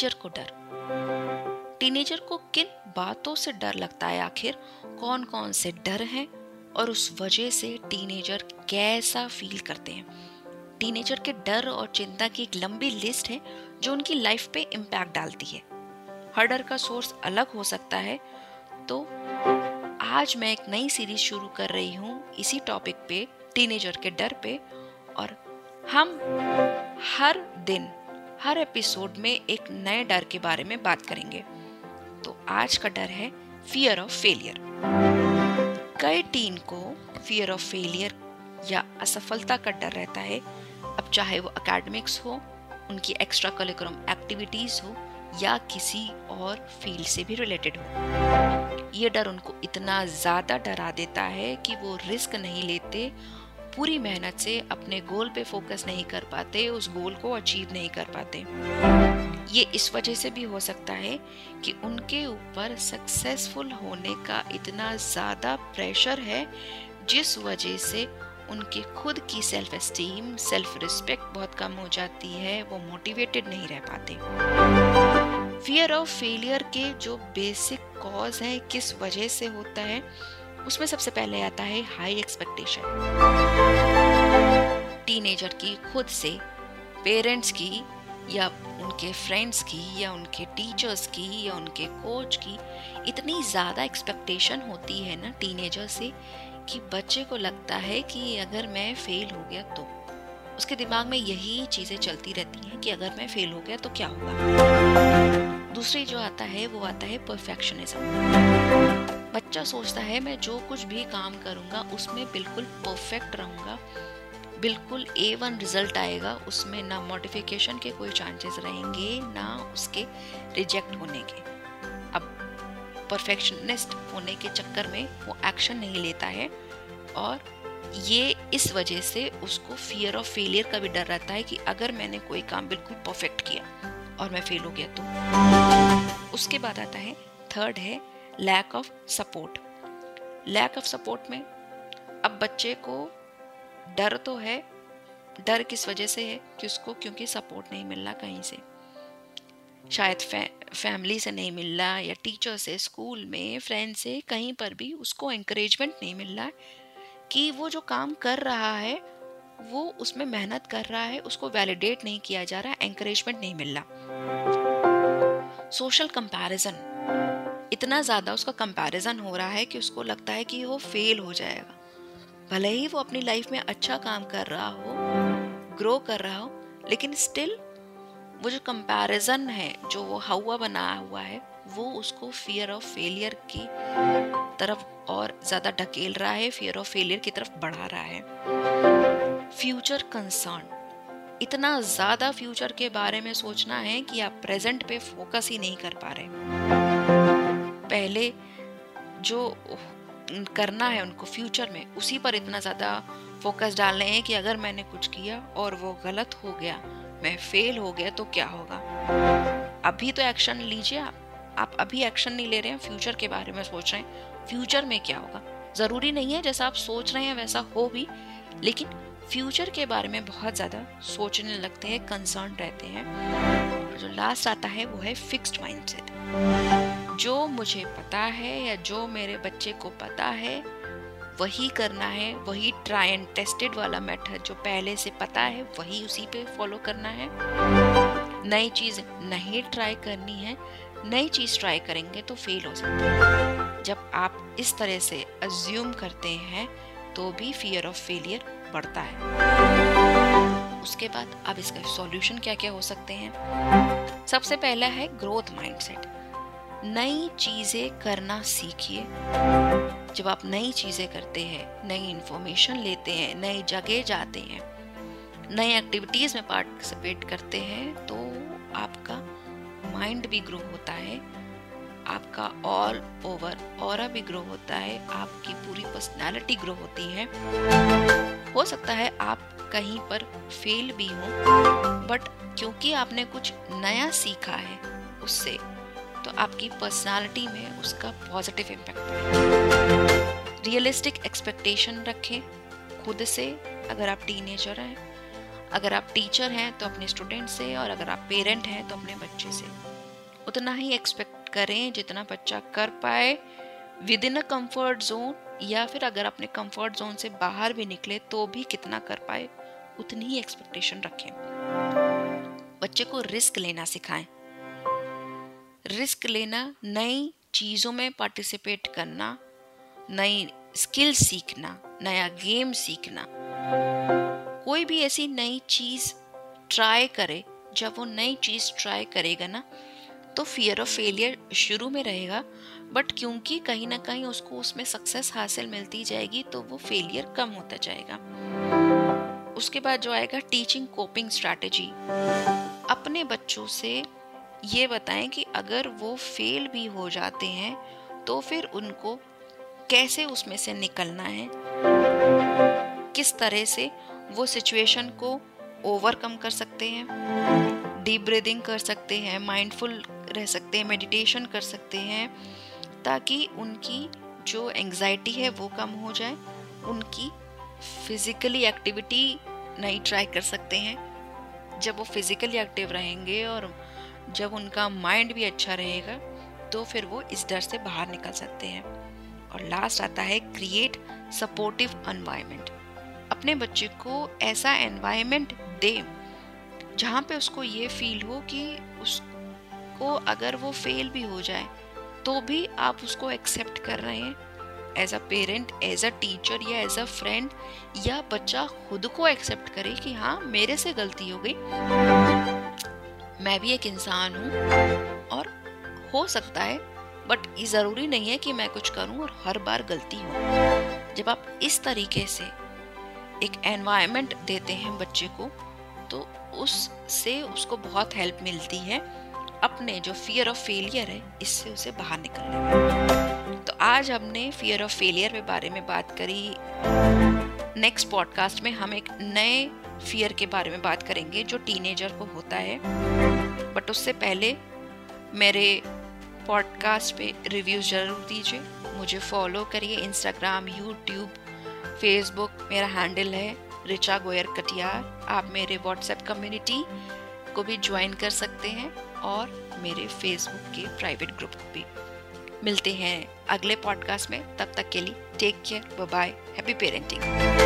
Teenager को डर। Teenager को किन बातों से डर लगता है आखिर? कौन कौन से डर हैं? और उस वजह से टीनेजर कैसा फील करते हैं? टीनेजर के डर और चिंता की एक लंबी लिस्ट है, जो उनकी लाइफ पे इम्पैक्ट डालती है। हर डर का सोर्स अलग हो सकता है। तो आज मैं एक नई सीरीज़ शुरू कर रही हूँ इसी टॉपिक पे टीनेजर के डर पे। और हम हर दिन हर एपिसोड में एक नए डर के बारे में बात करेंगे। तो आज का डर है फियर ऑफ़ फेलियर कई टीन को फियर ऑफ़ फेलियर या असफलता का डर रहता है। अब चाहे वो एकेडमिक्स हो, उनकी एक्स्ट्रा करिकुलम एक्टिविटीज़ हो, या किसी और फ़ील्ड से भी रिलेटेड हो। ये डर उनको इतना ज़्यादा डरा देता है कि वो रिस्क नहीं लेते पूरी मेहनत से अपने गोल पे फोकस नहीं कर पाते, उस गोल को अचीव नहीं कर पाते। ये इस वजह से भी हो सकता है कि उनके ऊपर सक्सेसफुल होने का इतना ज़्यादा प्रेशर है, जिस वजह से उनके खुद की सेल्फ एस्टीम सेल्फ रिस्पेक्ट बहुत कम हो जाती है, वो मोटिवेटेड नहीं रह पाते। फियर ऑफ़ फेलियर के जो बेसिक कॉज है, किस वजह से होता है? उसमें सबसे पहले आता है हाई एक्सपेक्टेशन टीनेजर की खुद से पेरेंट्स की या उनके फ्रेंड्स की या उनके टीचर्स की या उनके कोच की इतनी ज़्यादा एक्सपेक्टेशन होती है ना टीनेजर से कि बच्चे को लगता है कि अगर मैं फेल हो गया तो। उसके दिमाग में यही चीज़ें चलती रहती हैं कि अगर मैं फेल हो गया तो क्या होगा। दूसरी जो आता है वो आता है परफेक्शनिज्म बच्चा सोचता है, मैं जो कुछ भी काम करूँगा, उसमें बिल्कुल परफेक्ट रहूँगा। बिल्कुल ए वन रिज़ल्ट आएगा, उसमें ना मॉडिफिकेशन के कोई चांसेस रहेंगे, ना उसके रिजेक्ट होने के। अब परफेक्शनिस्ट होने के चक्कर में वो एक्शन नहीं लेता है और ये इस वजह से उसको फियर ऑफ़ फेलियर का भी डर रहता है कि अगर मैंने कोई काम बिल्कुल परफेक्ट किया और मैं फेल हो गया तो। उसके बाद आता है थर्ड है lack of support lack of support में अब बच्चे को डर तो है, डर किस वजह से है कि उसको क्योंकि सपोर्ट नहीं मिल रहा कहीं से? शायद फैमिली से नहीं मिल रहा या टीचर से स्कूल में फ्रेंड से, कहीं पर भी उसको इंकरेजमेंट नहीं मिल रहा कि वो जो काम कर रहा है, वो उसमें मेहनत कर रहा है, उसको वैलिडेट नहीं किया जा रहा एंकरेजमेंट नहीं मिल रहा सोशल कंपैरिजन इतना ज़्यादा उसका कंपैरिजन हो रहा है कि उसको लगता है कि वो फेल हो जाएगा। भले ही वो अपनी लाइफ में अच्छा काम कर रहा हो ग्रो कर रहा हो, लेकिन स्टिल वो जो कंपैरिजन है, जो वो हवा बनाया हुआ है, वो उसको फियर ऑफ़ फेलियर की तरफ़ और ज़्यादा ढकेल रहा है फियर ऑफ़ फेलियर की तरफ़ बढ़ा रहा है। फ्यूचर कंसर्न इतना ज़्यादा फ्यूचर के बारे में सोचना है कि आप प्रेजेंट पे फोकस ही नहीं कर पा रहे। पहले जो करना है उनको फ्यूचर में, उसी पर इतना ज़्यादा फोकस डाल रहे हैं कि अगर मैंने कुछ किया और वो गलत हो गया, मैं फेल हो गया तो क्या होगा? अभी तो एक्शन लीजिए आप। आप अभी एक्शन नहीं ले रहे हैं फ्यूचर के बारे में सोच रहे हैं। फ्यूचर में क्या होगा? ज़रूरी नहीं है, जैसा आप सोच रहे हैं, वैसा हो भी, लेकिन फ्यूचर के बारे में बहुत ज़्यादा सोचने लगते हैं कंसर्न रहते हैं। जो लास्ट आता है, वो है फिक्स्ड माइंडसेट जो मुझे पता है या जो मेरे बच्चे को पता है, वही करना है, वही ट्राई एंड टेस्टेड वाला मेथड जो पहले से पता है, वही उसी पे फॉलो करना है। नई चीज़ नहीं ट्राई करनी है, नई चीज़ ट्राई करेंगे तो फेल हो सकते हैं। जब आप इस तरह से अज्यूम करते हैं तो भी फियर ऑफ़ फेलियर बढ़ता है। उसके बाद अब इसका सॉल्यूशन क्या क्या हो सकते हैं? सबसे पहला है ग्रोथ माइंडसेट नई चीज़ें करना सीखिए। जब आप नई चीज़ें करते हैं, नई इन्फॉर्मेशन लेते हैं नई जगह जाते हैं नई एक्टिविटीज़ में पार्टिसिपेट करते हैं तो आपका माइंड भी ग्रो होता है, आपका ऑल ओवर और भी ग्रो होता है, आपकी पूरी पर्सनालिटी ग्रो होती है। हो सकता है आप कहीं पर फेल भी हो बट क्योंकि आपने कुछ नया सीखा है, उससे तो आपकी पर्सनालिटी में उसका पॉजिटिव इम्पैक्ट पड़ेगा रियलिस्टिक एक्सपेक्टेशन रखें खुद से, अगर आप टीनेजर हैं, अगर आप टीचर हैं तो अपने स्टूडेंट से और अगर आप पेरेंट हैं तो अपने बच्चे से। उतना ही एक्सपेक्ट करें जितना बच्चा कर पाए within a comfort zone या फिर अगर अपने कंफर्ट जोन से बाहर भी निकले तो भी कितना कर पाए, उतनी ही एक्सपेक्टेशन रखें। बच्चे को रिस्क लेना सिखाएँ। रिस्क लेना, नई चीज़ों में पार्टिसिपेट करना, नई स्किल सीखना, नया गेम सीखना। कोई भी ऐसी नई चीज़ ट्राई करे, जब वो नई चीज़ ट्राई करेगा ना तो फियर ऑफ़ फेलियर शुरू में रहेगा बट क्योंकि कहीं ना कहीं उसको उसमें सक्सेस हासिल मिलती जाएगी तो वो फेलियर कम होता जाएगा। उसके बाद जो आएगा टीचिंग कोपिंग स्ट्रैटेजी अपने बच्चों से ये बताएँ कि अगर वो फेल भी हो जाते हैं तो फिर उनको कैसे उसमें से निकलना है? किस तरह से वो सिचुएशन को ओवरकम कर सकते हैं? डीप ब्रीदिंग कर सकते हैं माइंडफुल रह सकते हैं मेडिटेशन कर सकते हैं, ताकि उनकी जो एंजाइटी है वो कम हो जाए, उनकी फिज़िकली एक्टिविटी नहीं ट्राई कर सकते हैं। जब वो फिज़िकली एक्टिव रहेंगे और जब उनका माइंड भी अच्छा रहेगा तो फिर वो इस डर से बाहर निकल सकते हैं। और लास्ट आता है क्रिएट सपोर्टिव एनवायरनमेंट अपने बच्चे को ऐसा एनवायरनमेंट दे, जहाँ पे उसको ये फील हो कि उसको अगर वो फेल भी हो जाए तो भी आप उसको एक्सेप्ट कर रहे हैं। As a parent as a teacher या एज अ फ्रेंड या बच्चा खुद को एक्सेप्ट करे कि हाँ मेरे से गलती हो गई। मैं भी एक इंसान हूँ और हो सकता है बट ये ज़रूरी नहीं है कि मैं कुछ करूँ और हर बार गलती हो। जब आप इस तरीके से एक एनवायरनमेंट देते हैं बच्चे को तो उससे उसको बहुत हेल्प मिलती है अपने जो फियर ऑफ़ फेलियर है, इससे उसे बाहर निकलने तो आज हमने फियर ऑफ़ फेलियर के बारे में बात करी। नेक्स्ट पॉडकास्ट में हम एक नए फियर के बारे में बात करेंगे, जो टीनेजर को होता है। बट उससे पहले मेरे पॉडकास्ट पे रिव्यूज़ ज़रूर दीजिए। मुझे फॉलो करिए इंस्टाग्राम यूट्यूब फेसबुक मेरा हैंडल है रिचा गोयर कटियार आप मेरे व्हाट्सएप कम्युनिटी को भी ज्वाइन कर सकते हैं और मेरे फेसबुक के प्राइवेट ग्रुप को भी। मिलते हैं अगले पॉडकास्ट में। तब तक के लिए take care bye happy parenting